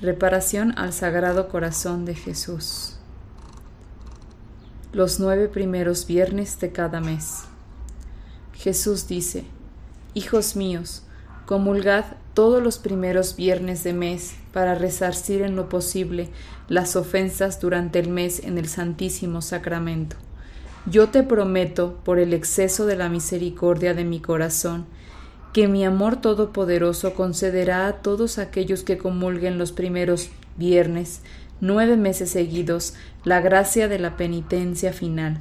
Reparación al Sagrado Corazón de Jesús. Los nueve primeros viernes de cada mes. Jesús dice, Hijos míos, comulgad todos los primeros viernes de mes para resarcir en lo posible las ofensas durante el mes en el Santísimo Sacramento. Yo te prometo, por el exceso de la misericordia de mi corazón, que mi amor todopoderoso concederá a todos aquellos que comulguen los primeros viernes, nueve meses seguidos, la gracia de la penitencia final,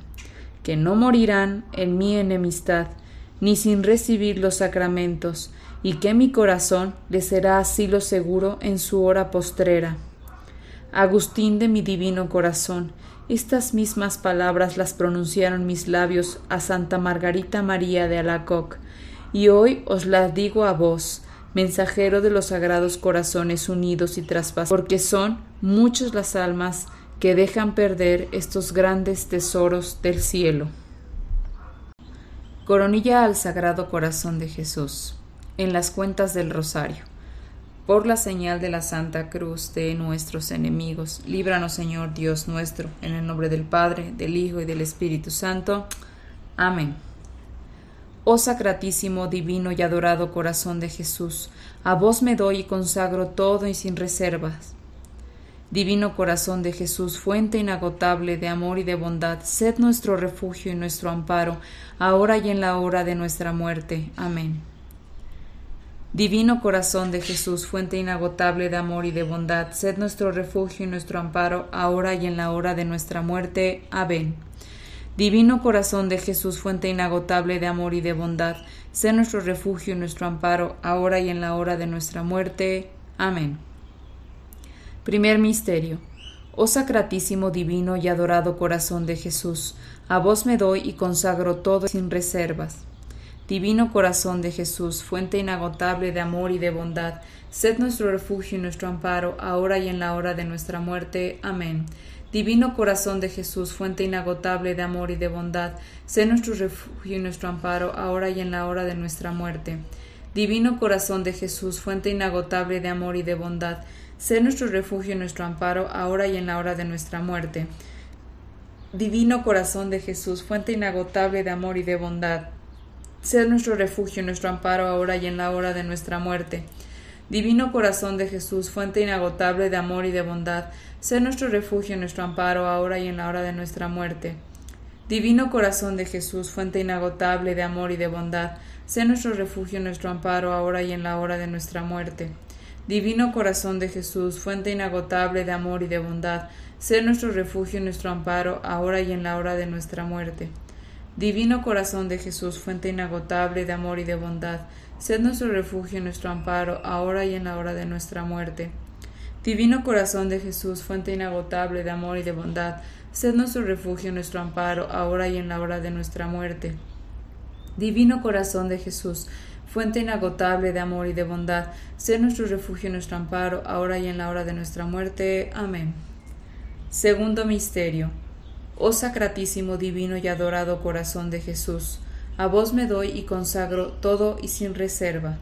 que no morirán en mi enemistad, ni sin recibir los sacramentos, y que mi corazón les será asilo seguro en su hora postrera. Agustín de mi divino corazón, estas mismas palabras las pronunciaron mis labios a Santa Margarita María de Alacoc, y hoy os las digo a vos, mensajero de los sagrados corazones unidos y traspasados, porque son muchas las almas que dejan perder estos grandes tesoros del cielo. Coronilla al Sagrado Corazón de Jesús, en las cuentas del Rosario. Por la señal de la Santa Cruz de nuestros enemigos, líbranos Señor Dios nuestro, en el nombre del Padre, del Hijo y del Espíritu Santo. Amén. Oh sacratísimo, divino y adorado corazón de Jesús, a vos me doy y consagro todo y sin reservas. Divino corazón de Jesús, fuente inagotable de amor y de bondad, sed nuestro refugio y nuestro amparo, ahora y en la hora de nuestra muerte. Amén. Divino corazón de Jesús, fuente inagotable de amor y de bondad, sed nuestro refugio y nuestro amparo, ahora y en la hora de nuestra muerte. Amén. Divino corazón de Jesús, fuente inagotable de amor y de bondad, sé nuestro refugio y nuestro amparo, ahora y en la hora de nuestra muerte. Amén. Primer Misterio. Oh sacratísimo, divino y adorado corazón de Jesús, a vos me doy y consagro todo sin reservas. Divino corazón de Jesús, fuente inagotable de amor y de bondad, sed nuestro refugio y nuestro amparo, ahora y en la hora de nuestra muerte. Amén. Divino corazón de Jesús, fuente inagotable de amor y de bondad, sé nuestro refugio y nuestro amparo, ahora y en la hora de nuestra muerte. Divino corazón de Jesús, fuente inagotable de amor y de bondad, sé nuestro refugio y nuestro amparo, ahora y en la hora de nuestra muerte. Divino corazón de Jesús, fuente inagotable de amor y de bondad, sé nuestro refugio y nuestro amparo, ahora y en la hora de nuestra muerte. Divino corazón de Jesús, fuente inagotable de amor y de bondad, Sé nuestro refugio y nuestro amparo ahora y en la hora de nuestra muerte. Divino corazón de Jesús, fuente inagotable de amor y de bondad, sé nuestro refugio y nuestro amparo ahora y en la hora de nuestra muerte. Divino corazón de Jesús, fuente inagotable de amor y de bondad, sé nuestro refugio y nuestro amparo ahora y en la hora de nuestra muerte. Divino corazón de Jesús, fuente inagotable de amor y de bondad, sé nuestro refugio y nuestro amparo ahora y en la hora de nuestra muerte. Divino corazón de Jesús, fuente inagotable de amor y de bondad, sed nuestro refugio, nuestro amparo, ahora y en la hora de nuestra muerte. Divino corazón de Jesús, fuente inagotable de amor y de bondad, sed nuestro refugio, nuestro amparo, ahora y en la hora de nuestra muerte. Amén. Segundo Misterio. Oh sacratísimo, divino y adorado corazón de Jesús, a vos me doy y consagro todo y sin reserva.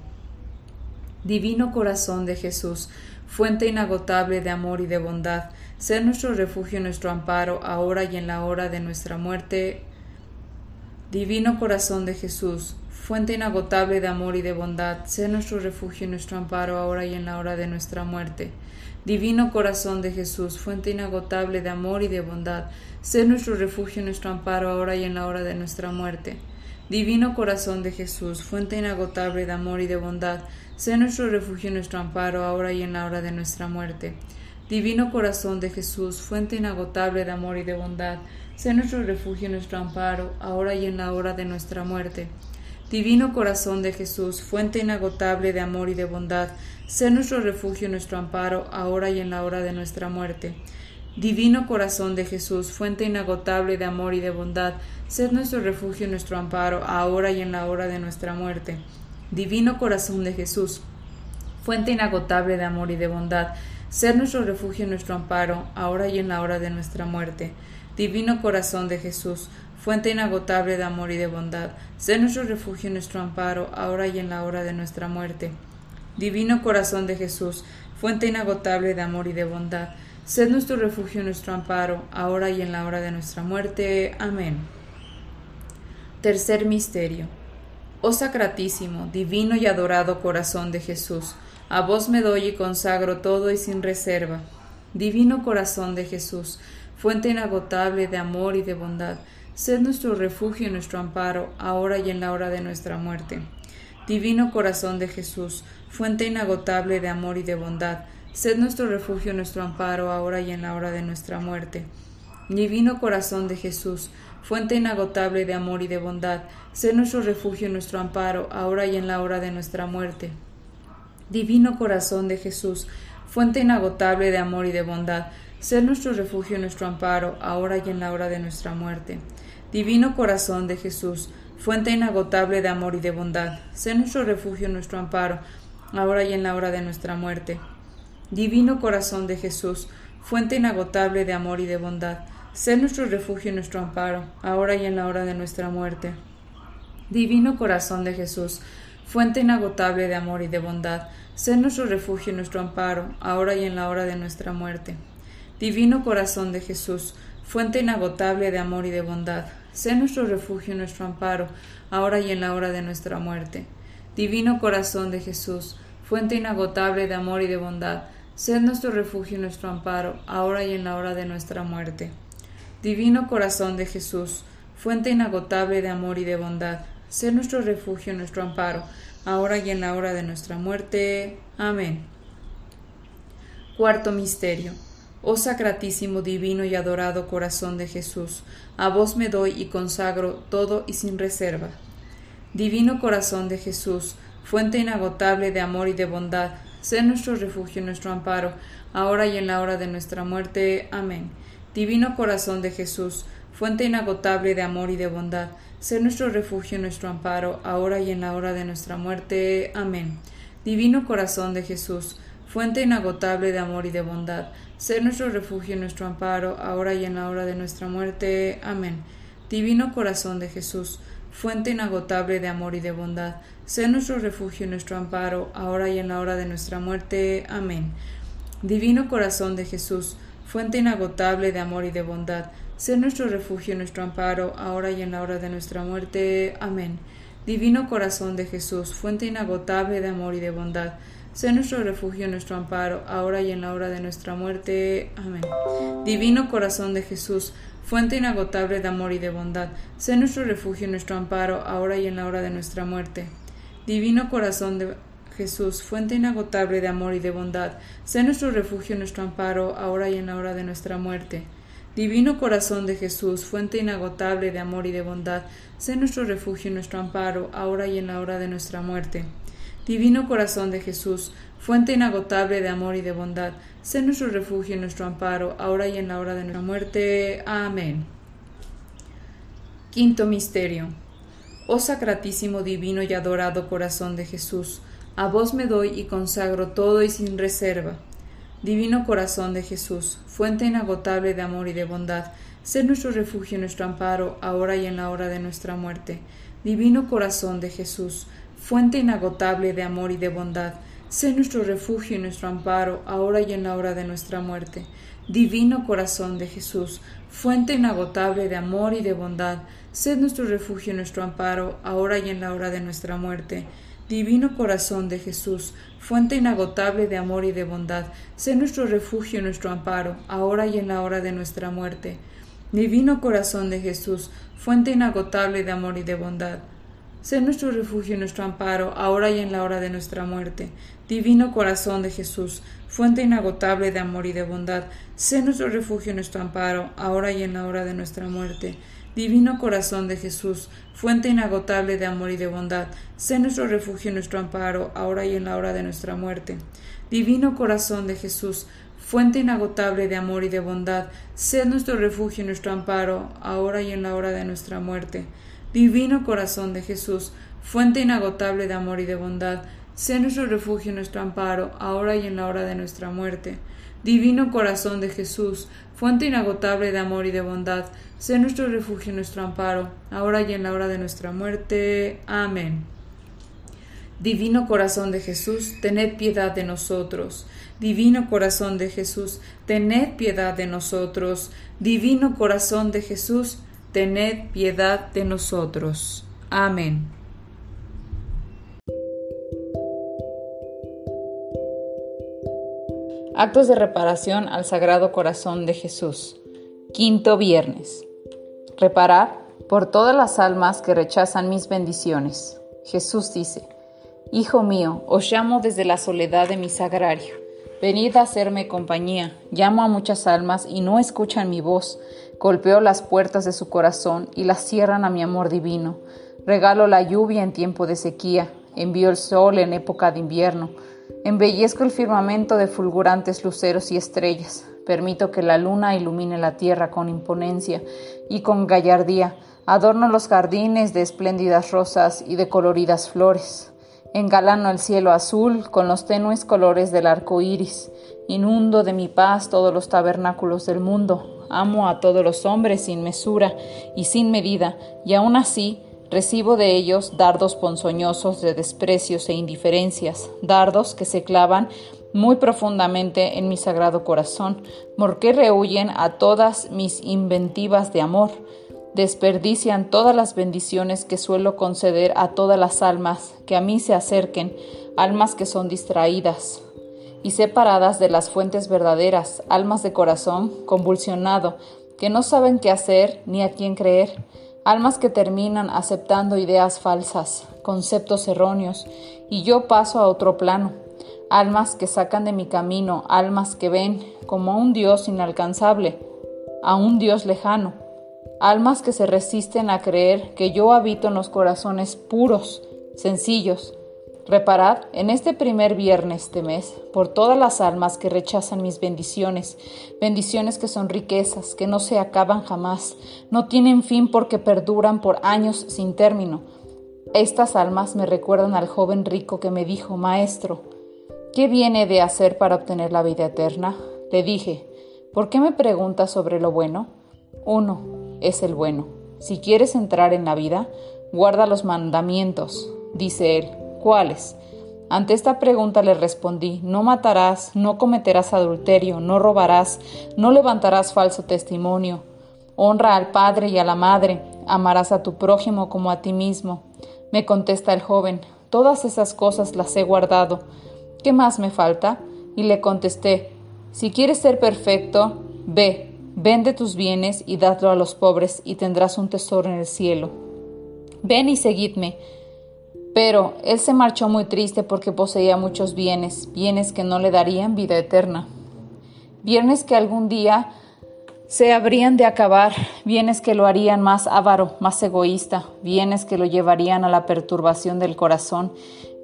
Divino corazón de Jesús, fuente inagotable de amor y de bondad, sé nuestro refugio y nuestro amparo, ahora y en la hora de nuestra muerte. Divino corazón de Jesús, fuente inagotable de amor y de bondad, sé nuestro refugio y nuestro amparo, ahora y en la hora de nuestra muerte. Divino corazón de Jesús, fuente inagotable de amor y de bondad, sé nuestro refugio y nuestro amparo, ahora y en la hora de nuestra muerte. Divino corazón de Jesús, fuente inagotable de amor y de bondad, Sé nuestro refugio y nuestro amparo, ahora y en la hora de nuestra muerte. Divino corazón de Jesús, fuente inagotable de amor y de bondad, sé nuestro refugio y nuestro amparo, ahora y en la hora de nuestra muerte. Divino corazón de Jesús, fuente inagotable de amor y de bondad, sé nuestro refugio y nuestro amparo, ahora y en la hora de nuestra muerte. Divino corazón de Jesús, fuente inagotable de amor y de bondad, sed nuestro refugio y nuestro amparo, ahora y en la hora de nuestra muerte. Divino corazón de Jesús, fuente inagotable de amor y de bondad, sed nuestro refugio y nuestro amparo, ahora y en la hora de nuestra muerte. Divino corazón de Jesús, fuente inagotable de amor y de bondad, sé nuestro refugio y nuestro amparo, ahora y en la hora de nuestra muerte. Divino corazón de Jesús, fuente inagotable de amor y de bondad, sed nuestro refugio y nuestro amparo, ahora y en la hora de nuestra muerte. Amén. Tercer misterio. Oh sacratísimo, divino y adorado corazón de Jesús, a vos me doy y consagro todo y sin reserva. Divino corazón de Jesús, fuente inagotable de amor y de bondad, Sed nuestro refugio y nuestro amparo, ahora y en la hora de nuestra muerte. Divino corazón de Jesús, fuente inagotable de amor y de bondad, sed nuestro refugio nuestro amparo, ahora y en la hora de nuestra muerte. Divino corazón de Jesús, fuente inagotable de amor y de bondad, sed nuestro refugio nuestro amparo, ahora y en la hora de nuestra muerte. Divino corazón de Jesús, fuente inagotable de amor y de bondad, sed nuestro refugio nuestro amparo, ahora y en la hora de nuestra muerte. Divino corazón de Jesús, fuente inagotable de amor y de bondad, sé nuestro refugio nuestro amparo, ahora y en la hora de nuestra muerte. Divino corazón de Jesús, fuente inagotable de amor y de bondad, sé nuestro refugio y nuestro amparo, ahora y en la hora de nuestra muerte. Divino corazón de Jesús, fuente inagotable de amor y de bondad, sé nuestro refugio y nuestro amparo, ahora y en la hora de nuestra muerte. Divino corazón de Jesús, fuente inagotable de amor y de bondad, Sé nuestro refugio y nuestro amparo, ahora y en la hora de nuestra muerte. Divino corazón de Jesús, fuente inagotable de amor y de bondad, sé nuestro refugio y nuestro amparo, ahora y en la hora de nuestra muerte. Divino corazón de Jesús, fuente inagotable de amor y de bondad, sé nuestro refugio y nuestro amparo, ahora y en la hora de nuestra muerte. Amén. Cuarto Misterio Oh sacratísimo, divino y adorado corazón de Jesús, a vos me doy y consagro todo y sin reserva. Divino corazón de Jesús, fuente inagotable de amor y de bondad, sé nuestro refugio y nuestro amparo, ahora y en la hora de nuestra muerte. Amén. Divino corazón de Jesús, fuente inagotable de amor y de bondad, sé nuestro refugio y nuestro amparo, ahora y en la hora de nuestra muerte. Amén. Divino corazón de Jesús, fuente inagotable de amor y de bondad, ser nuestro refugio y nuestro amparo, ahora y en la hora de nuestra muerte. Amén. Divino corazón de Jesús, fuente inagotable de amor y de bondad, sé nuestro refugio y nuestro amparo, ahora y en la hora de nuestra muerte. Amén. Divino corazón de Jesús, fuente inagotable de amor y de bondad, sé nuestro refugio y nuestro amparo, ahora y en la hora de nuestra muerte. Amén. Divino corazón de Jesús, fuente inagotable de amor y de bondad, Sé nuestro refugio, nuestro amparo, ahora y en la hora de nuestra muerte. Amén. Divino corazón de Jesús, fuente inagotable de amor y de bondad, sé nuestro refugio, nuestro amparo, ahora y en la hora de nuestra muerte. Divino corazón de Jesús, fuente inagotable de amor y de bondad, sé nuestro refugio, nuestro amparo, ahora y en la hora de nuestra muerte. Divino corazón de Jesús, fuente inagotable de amor y de bondad, sé nuestro refugio, nuestro amparo, ahora y en la hora de nuestra muerte. Divino corazón de Jesús, fuente inagotable de amor y de bondad, sé nuestro refugio y nuestro amparo, ahora y en la hora de nuestra muerte. Amén. Quinto Misterio. Oh sacratísimo, divino y adorado corazón de Jesús, a vos me doy y consagro todo y sin reserva. Divino corazón de Jesús, fuente inagotable de amor y de bondad, sé nuestro refugio y nuestro amparo, ahora y en la hora de nuestra muerte. Divino corazón de Jesús, fuente inagotable de amor y de bondad, sé nuestro refugio y nuestro amparo, ahora y en la hora de nuestra muerte. Divino corazón de Jesús, fuente inagotable de amor y de bondad, sé nuestro refugio y nuestro amparo, ahora y en la hora de nuestra muerte. Divino corazón de Jesús, fuente inagotable de amor y de bondad, sé nuestro refugio y nuestro amparo, ahora y en la hora de nuestra muerte. Divino corazón de Jesús, fuente inagotable de amor y de bondad, Sé nuestro refugio y nuestro amparo, ahora y en la hora de nuestra muerte. Divino corazón de Jesús, fuente inagotable de amor y de bondad, sé nuestro refugio y nuestro amparo, ahora y en la hora de nuestra muerte. Divino corazón de Jesús, fuente inagotable de amor y de bondad, sé nuestro refugio y nuestro amparo, ahora y en la hora de nuestra muerte. Divino corazón de Jesús, fuente inagotable de amor y de bondad, sé nuestro refugio y nuestro amparo, ahora y en la hora de nuestra muerte. Divino corazón de Jesús, fuente inagotable de amor y de bondad, sé nuestro refugio y nuestro amparo, ahora y en la hora de nuestra muerte. Divino corazón de Jesús, fuente inagotable de amor y de bondad, sé nuestro refugio y nuestro amparo, ahora y en la hora de nuestra muerte. Amén. Divino corazón de Jesús, tened piedad de nosotros. Divino corazón de Jesús, tened piedad de nosotros. Divino corazón de Jesús, tened piedad de nosotros. Amén. Actos de reparación al Sagrado Corazón de Jesús. Quinto viernes. Reparar por todas las almas que rechazan mis bendiciones. Jesús dice, Hijo mío, os llamo desde la soledad de mi sagrario. Venid a hacerme compañía. Llamo a muchas almas y no escuchan mi voz. Golpeo las puertas de su corazón y las cierran a mi amor divino. Regalo la lluvia en tiempo de sequía. Envío el sol en época de invierno Embellezco el firmamento de fulgurantes luceros y estrellas. Permito que la luna ilumine la tierra con imponencia y con gallardía. Adorno los jardines de espléndidas rosas y de coloridas flores. Engalano el cielo azul con los tenues colores del arco iris. Inundo de mi paz todos los tabernáculos del mundo. Amo a todos los hombres sin mesura y sin medida, y aún así Recibo de ellos dardos ponzoñosos de desprecios e indiferencias, dardos que se clavan muy profundamente en mi sagrado corazón, porque rehuyen a todas mis inventivas de amor, desperdician todas las bendiciones que suelo conceder a todas las almas que a mí se acerquen, almas que son distraídas y separadas de las fuentes verdaderas, almas de corazón convulsionado, que no saben qué hacer ni a quién creer, almas que terminan aceptando ideas falsas, conceptos erróneos, y yo paso a otro plano, almas que sacan de mi camino, almas que ven como a un Dios inalcanzable, a un Dios lejano, almas que se resisten a creer que yo habito en los corazones puros, sencillos, Reparad en este primer viernes de mes por todas las almas que rechazan mis bendiciones, bendiciones que son riquezas, que no se acaban jamás, no tienen fin porque perduran por años sin término. Estas almas me recuerdan al joven rico que me dijo, Maestro, ¿qué viene de hacer para obtener la vida eterna? Le dije, ¿por qué me preguntas sobre lo bueno? Uno es el bueno. Si quieres entrar en la vida, guarda los mandamientos, dice él ¿Cuáles? Ante esta pregunta le respondí, no matarás, no cometerás adulterio, no robarás, no levantarás falso testimonio, honra al padre y a la madre, amarás a tu prójimo como a ti mismo. Me contesta el joven, todas esas cosas las he guardado. ¿Qué más me falta? Y le contesté, si quieres ser perfecto, ve, vende tus bienes y dadlo a los pobres y tendrás un tesoro en el cielo. Ven y seguidme. Pero él se marchó muy triste porque poseía muchos bienes, bienes que no le darían vida eterna, bienes que algún día se habrían de acabar, bienes que lo harían más avaro, más egoísta, bienes que lo llevarían a la perturbación del corazón,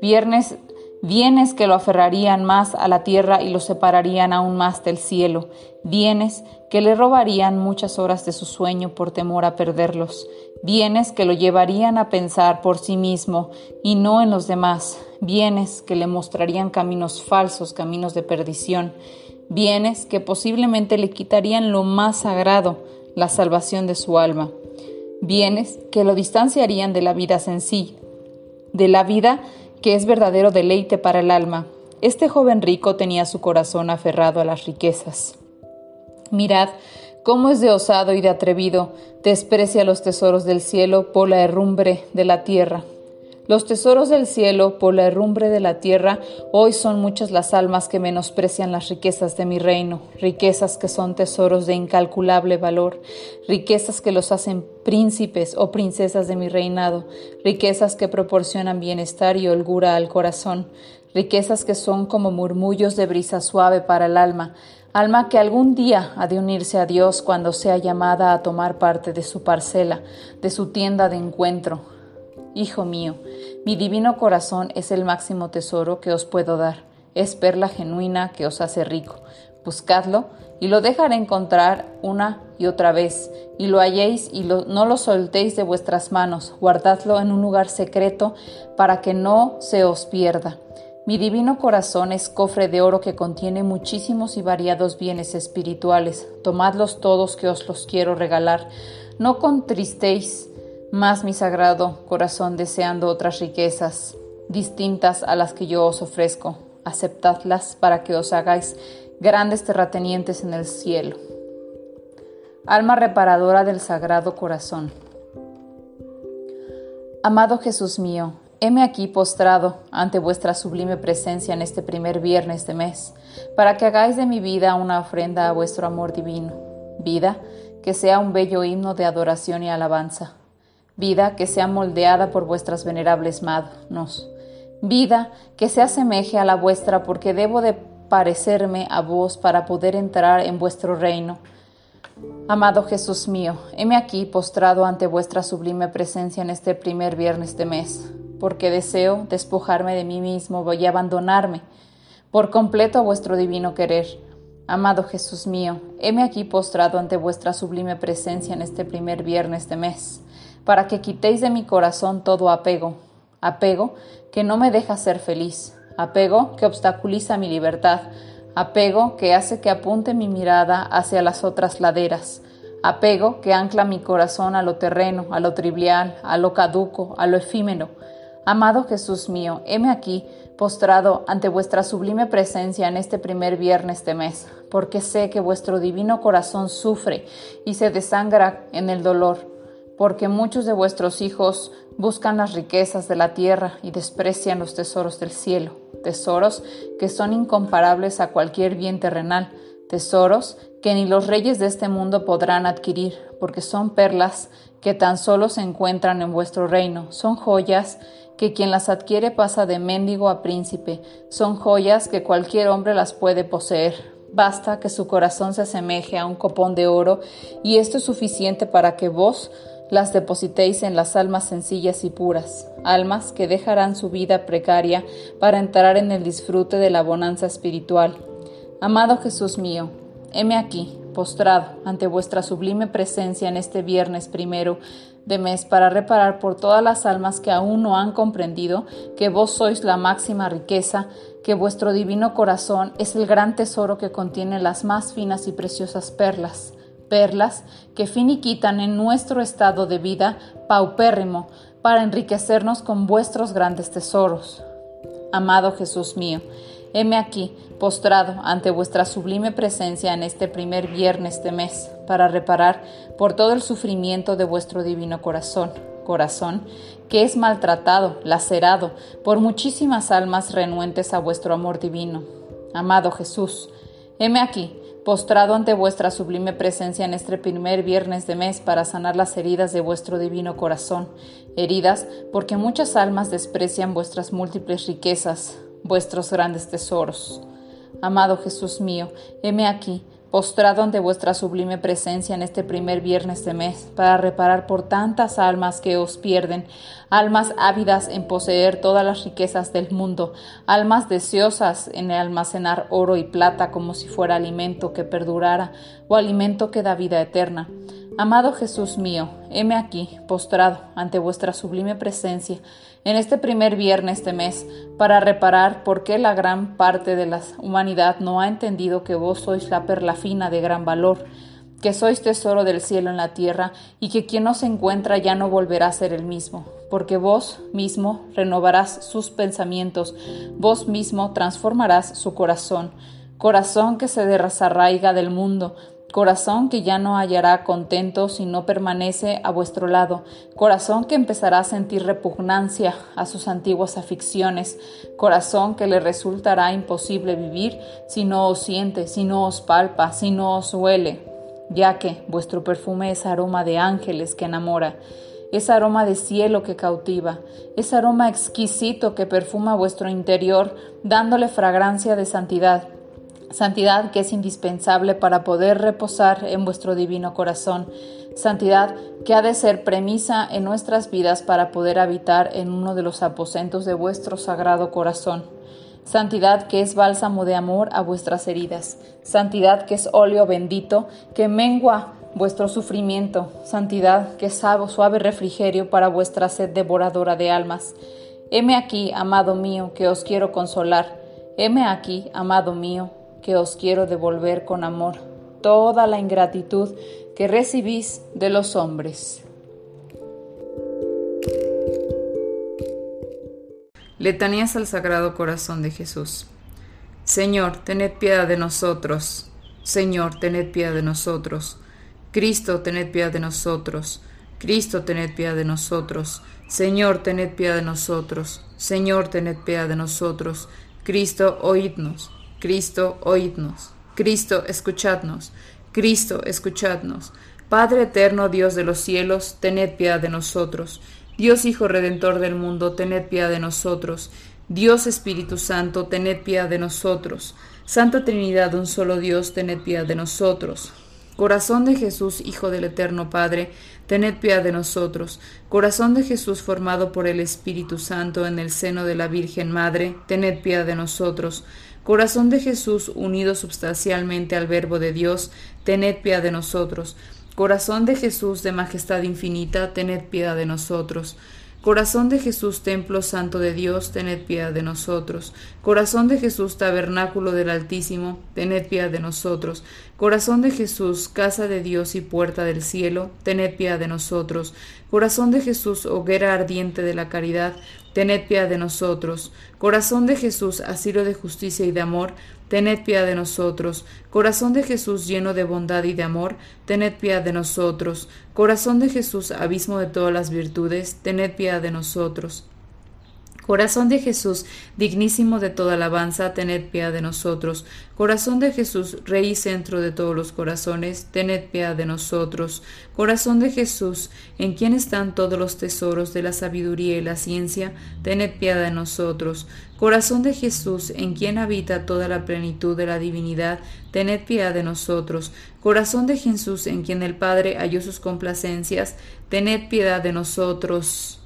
bienes, bienes que lo aferrarían más a la tierra y lo separarían aún más del cielo, bienes que le robarían muchas horas de su sueño por temor a perderlos, bienes que lo llevarían a pensar por sí mismo y no en los demás, bienes que le mostrarían caminos falsos, caminos de perdición, bienes que posiblemente le quitarían lo más sagrado, la salvación de su alma, bienes que lo distanciarían de la vida sencilla, de la vida que es verdadero deleite para el alma. Este joven rico tenía su corazón aferrado a las riquezas. Mirad cómo es de osado y de atrevido, desprecia los tesoros del cielo por la herrumbre de la tierra. Los tesoros del cielo por la herrumbre de la tierra, hoy son muchas las almas que menosprecian las riquezas de mi reino, riquezas que son tesoros de incalculable valor, riquezas que los hacen príncipes o princesas de mi reinado, riquezas que proporcionan bienestar y holgura al corazón, riquezas que son como murmullos de brisa suave para el alma, alma que algún día ha de unirse a Dios cuando sea llamada a tomar parte de su parcela, de su tienda de encuentro. Hijo mío, mi divino corazón es el máximo tesoro que os puedo dar, es perla genuina que os hace rico. Buscadlo y lo dejaré encontrar una y otra vez, y lo halléis y no lo soltéis de vuestras manos, guardadlo en un lugar secreto para que no se os pierda. Mi divino corazón es cofre de oro que contiene muchísimos y variados bienes espirituales. Tomadlos todos que os los quiero regalar. No contristéis más mi sagrado corazón deseando otras riquezas distintas a las que yo os ofrezco. Aceptadlas para que os hagáis grandes terratenientes en el cielo. Alma reparadora del Sagrado Corazón. Amado Jesús mío, heme aquí postrado ante vuestra sublime presencia en este primer viernes de mes, para que hagáis de mi vida una ofrenda a vuestro amor divino, vida que sea un bello himno de adoración y alabanza, vida que sea moldeada por vuestras venerables manos, vida que se asemeje a la vuestra porque debo de parecerme a vos para poder entrar en vuestro reino. Amado Jesús mío, heme aquí postrado ante vuestra sublime presencia en este primer viernes de mes, porque deseo despojarme de mí mismo y abandonarme por completo a vuestro divino querer. Amado Jesús mío, heme aquí postrado ante vuestra sublime presencia en este primer viernes de mes, para que quitéis de mi corazón todo apego, apego que no me deja ser feliz, apego que obstaculiza mi libertad, apego que hace que apunte mi mirada hacia las otras laderas, apego que ancla mi corazón a lo terreno, a lo trivial, a lo caduco, a lo efímero. Amado Jesús mío, heme aquí, postrado ante vuestra sublime presencia en este primer viernes de mes, porque sé que vuestro divino corazón sufre y se desangra en el dolor porque muchos de vuestros hijos buscan las riquezas de la tierra y desprecian los tesoros del cielo, tesoros que son incomparables a cualquier bien terrenal, tesoros que ni los reyes de este mundo podrán adquirir, porque son perlas que tan solo se encuentran en vuestro reino, son joyas que quien las adquiere pasa de mendigo a príncipe, son joyas que cualquier hombre las puede poseer, Basta que su corazón se asemeje a un copón de oro y esto es suficiente para que vos las depositéis en las almas sencillas y puras, almas que dejarán su vida precaria para entrar en el disfrute de la bonanza espiritual. Amado Jesús mío, heme aquí, postrado ante vuestra sublime presencia en este viernes primero de mes para reparar por todas las almas que aún no han comprendido que vos sois la máxima riqueza, que vuestro divino corazón es el gran tesoro que contiene las más finas y preciosas perlas perlas que finiquitan en nuestro estado de vida paupérrimo para enriquecernos con vuestros grandes tesoros. Amado Jesús mío, heme aquí, postrado ante vuestra sublime presencia en este primer viernes de mes, para reparar por todo el sufrimiento de vuestro divino corazón, corazón que es maltratado, lacerado por muchísimas almas renuentes a vuestro amor divino. Amado Jesús, heme aquí, postrado ante vuestra sublime presencia en este primer viernes de mes para sanar las heridas de vuestro divino corazón, heridas porque muchas almas desprecian vuestras múltiples riquezas, vuestros grandes tesoros. Amado Jesús mío, heme aquí, postrado ante vuestra sublime presencia en este primer viernes de mes, para reparar por tantas almas que os pierden, almas ávidas en poseer todas las riquezas del mundo, almas deseosas en almacenar oro y plata como si fuera alimento que perdurara o alimento que da vida eterna. Amado Jesús mío, heme aquí, postrado ante vuestra sublime presencia, en este primer viernes de mes para reparar por qué la gran parte de la humanidad no ha entendido que vos sois la perla fina de gran valor, que sois tesoro del cielo en la tierra y que quien no se encuentra ya no volverá a ser el mismo, porque vos mismo renovarás sus pensamientos, vos mismo transformarás su corazón, corazón que se desarraiga del mundo, corazón que ya no hallará contento si no permanece a vuestro lado, corazón que empezará a sentir repugnancia a sus antiguas aficiones, corazón que le resultará imposible vivir si no os siente, si no os palpa, si no os huele, ya que vuestro perfume es aroma de ángeles que enamora, es aroma de cielo que cautiva, es aroma exquisito que perfuma vuestro interior, dándole fragancia de santidad Santidad que es indispensable para poder reposar en vuestro divino corazón. Santidad que ha de ser premisa en nuestras vidas para poder habitar en uno de los aposentos de vuestro sagrado corazón. Santidad que es bálsamo de amor a vuestras heridas. Santidad que es óleo bendito que mengua vuestro sufrimiento. Santidad que es suave refrigerio para vuestra sed devoradora de almas. Heme aquí, amado mío, que os quiero consolar. Heme aquí, amado mío, que os quiero devolver con amor toda la ingratitud que recibís de los hombres. Letanías al Sagrado Corazón de Jesús. Señor, tened piedad de nosotros. Señor, tened piedad de nosotros. Cristo, tened piedad de nosotros. Cristo, tened piedad de nosotros. Señor, tened piedad de nosotros. Señor, tened piedad de nosotros. Cristo, oídnos. Cristo, oídnos. Cristo, escuchadnos. Cristo, escuchadnos. Padre eterno, Dios de los cielos, tened piedad de nosotros. Dios Hijo Redentor del mundo, tened piedad de nosotros. Dios Espíritu Santo, tened piedad de nosotros. Santa Trinidad, un solo Dios, tened piedad de nosotros. Corazón de Jesús, Hijo del Eterno Padre, tened piedad de nosotros. Corazón de Jesús formado por el Espíritu Santo en el seno de la Virgen Madre, tened piedad de nosotros. Corazón de Jesús unido substancialmente al Verbo de Dios, tened piedad de nosotros. Corazón de Jesús de majestad infinita, tened piedad de nosotros. Corazón de Jesús, templo santo de Dios, tened piedad de nosotros. Corazón de Jesús, tabernáculo del Altísimo, tened piedad de nosotros. Corazón de Jesús, casa de Dios y puerta del cielo, tened piedad de nosotros. Corazón de Jesús, hoguera ardiente de la caridad, tened piedad de nosotros. Corazón de Jesús, asilo de justicia y de amor, tened piedad de nosotros. Corazón de Jesús lleno de bondad y de amor, tened piedad de nosotros. Corazón de Jesús, abismo de todas las virtudes, tened piedad de nosotros. Corazón de Jesús, dignísimo de toda alabanza, tened piedad de nosotros. Corazón de Jesús, Rey y centro de todos los corazones, tened piedad de nosotros. Corazón de Jesús, en quien están todos los tesoros de la sabiduría y la ciencia, tened piedad de nosotros. Corazón de Jesús, en quien habita toda la plenitud de la divinidad, tened piedad de nosotros. Corazón de Jesús, en quien el Padre halló sus complacencias, tened piedad de nosotros.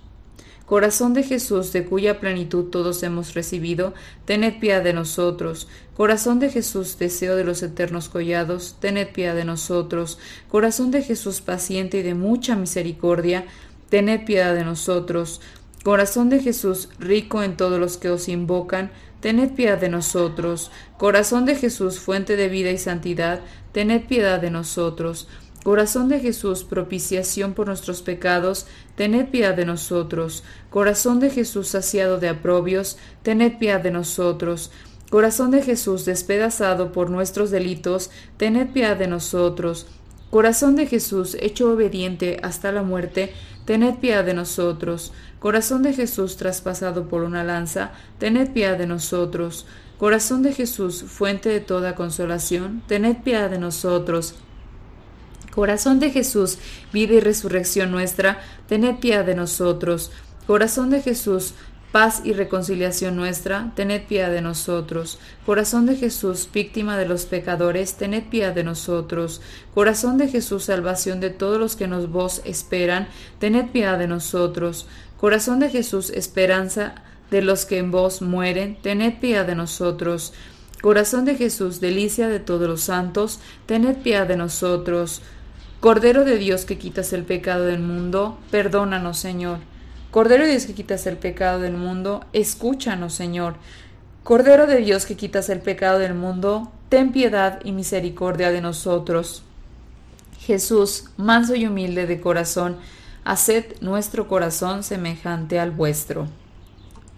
Corazón de Jesús, de cuya plenitud todos hemos recibido, tened piedad de nosotros. Corazón de Jesús, deseo de los eternos collados, tened piedad de nosotros. Corazón de Jesús, paciente y de mucha misericordia, tened piedad de nosotros. Corazón de Jesús, rico en todos los que os invocan, tened piedad de nosotros. Corazón de Jesús, fuente de vida y santidad, tened piedad de nosotros. Corazón de Jesús, propiciación por nuestros pecados, tened piedad de nosotros. Corazón de Jesús, saciado de aprobios, tened piedad de nosotros. Corazón de Jesús, despedazado por nuestros delitos, tened piedad de nosotros. Corazón de Jesús, hecho obediente hasta la muerte, tened piedad de nosotros. Corazón de Jesús, traspasado por una lanza, tened piedad de nosotros. Corazón de Jesús, fuente de toda consolación, tened piedad de nosotros. Corazón de Jesús, vida y resurrección nuestra, tened piedad de nosotros. Corazón de Jesús, paz y reconciliación nuestra, tened piedad de nosotros. Corazón de Jesús, víctima de los pecadores, tened piedad de nosotros. Corazón de Jesús, salvación de todos los que nos vos esperan, tened piedad de nosotros. Corazón de Jesús, esperanza de los que en vos mueren, tened piedad de nosotros. Corazón de Jesús, delicia de todos los santos, tened piedad de nosotros. Cordero de Dios que quitas el pecado del mundo, perdónanos, Señor. Cordero de Dios que quitas el pecado del mundo, escúchanos, Señor. Cordero de Dios que quitas el pecado del mundo, ten piedad y misericordia de nosotros. Jesús, manso y humilde de corazón, haced nuestro corazón semejante al vuestro.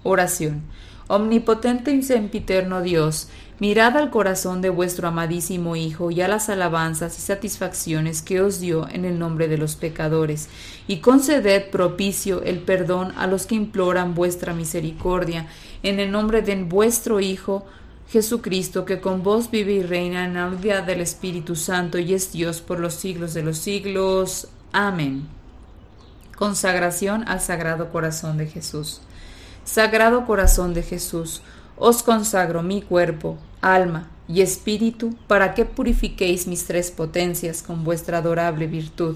Oración. Omnipotente y sempiterno Dios, Mirad al corazón de vuestro amadísimo Hijo y a las alabanzas y satisfacciones que os dio en el nombre de los pecadores, y conceded propicio el perdón a los que imploran vuestra misericordia, en el nombre de vuestro Hijo, Jesucristo, que con vos vive y reina en la unidad del Espíritu Santo y es Dios por los siglos de los siglos. Amén. Consagración al Sagrado Corazón de Jesús. Sagrado Corazón de Jesús, os consagro mi cuerpo, alma, y espíritu, para que purifiquéis mis tres potencias con vuestra adorable virtud.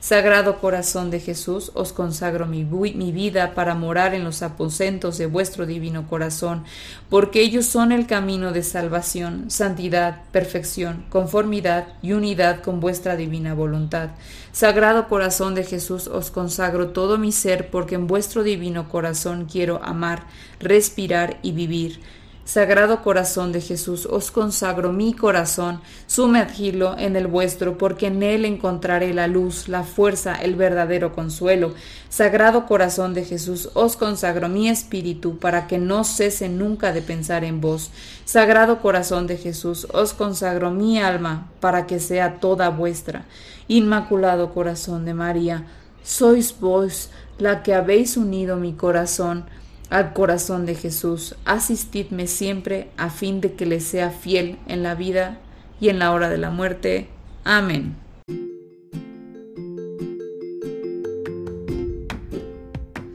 Sagrado corazón de Jesús, os consagro mi, mi, vida para morar en los aposentos de vuestro divino corazón, porque ellos son el camino de salvación, santidad, perfección, conformidad y unidad con vuestra divina voluntad. Sagrado corazón de Jesús, os consagro todo mi ser, porque en vuestro divino corazón quiero amar, respirar y vivir. Sagrado corazón de Jesús, os consagro mi corazón, sumergirlo en el vuestro, porque en él encontraré la luz, la fuerza, el verdadero consuelo. Sagrado corazón de Jesús, os consagro mi espíritu, para que no cese nunca de pensar en vos. Sagrado corazón de Jesús, os consagro mi alma, para que sea toda vuestra. Inmaculado corazón de María, sois vos la que habéis unido mi corazón al corazón de Jesús. Asistidme siempre a fin de que le sea fiel en la vida y en la hora de la muerte. Amén.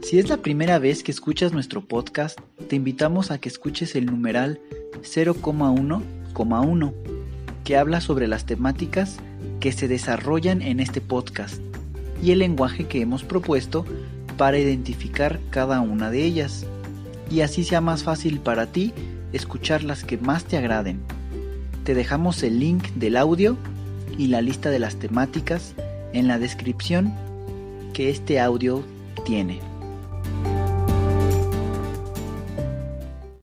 Si es la primera vez que escuchas nuestro podcast, te invitamos a que escuches el numeral 0,1,1, que habla sobre las temáticas que se desarrollan en este podcast y el lenguaje que hemos propuesto para identificar cada una de ellas y así sea más fácil para ti escuchar las que más te agraden. Te dejamos el link del audio y la lista de las temáticas en la descripción que este audio tiene.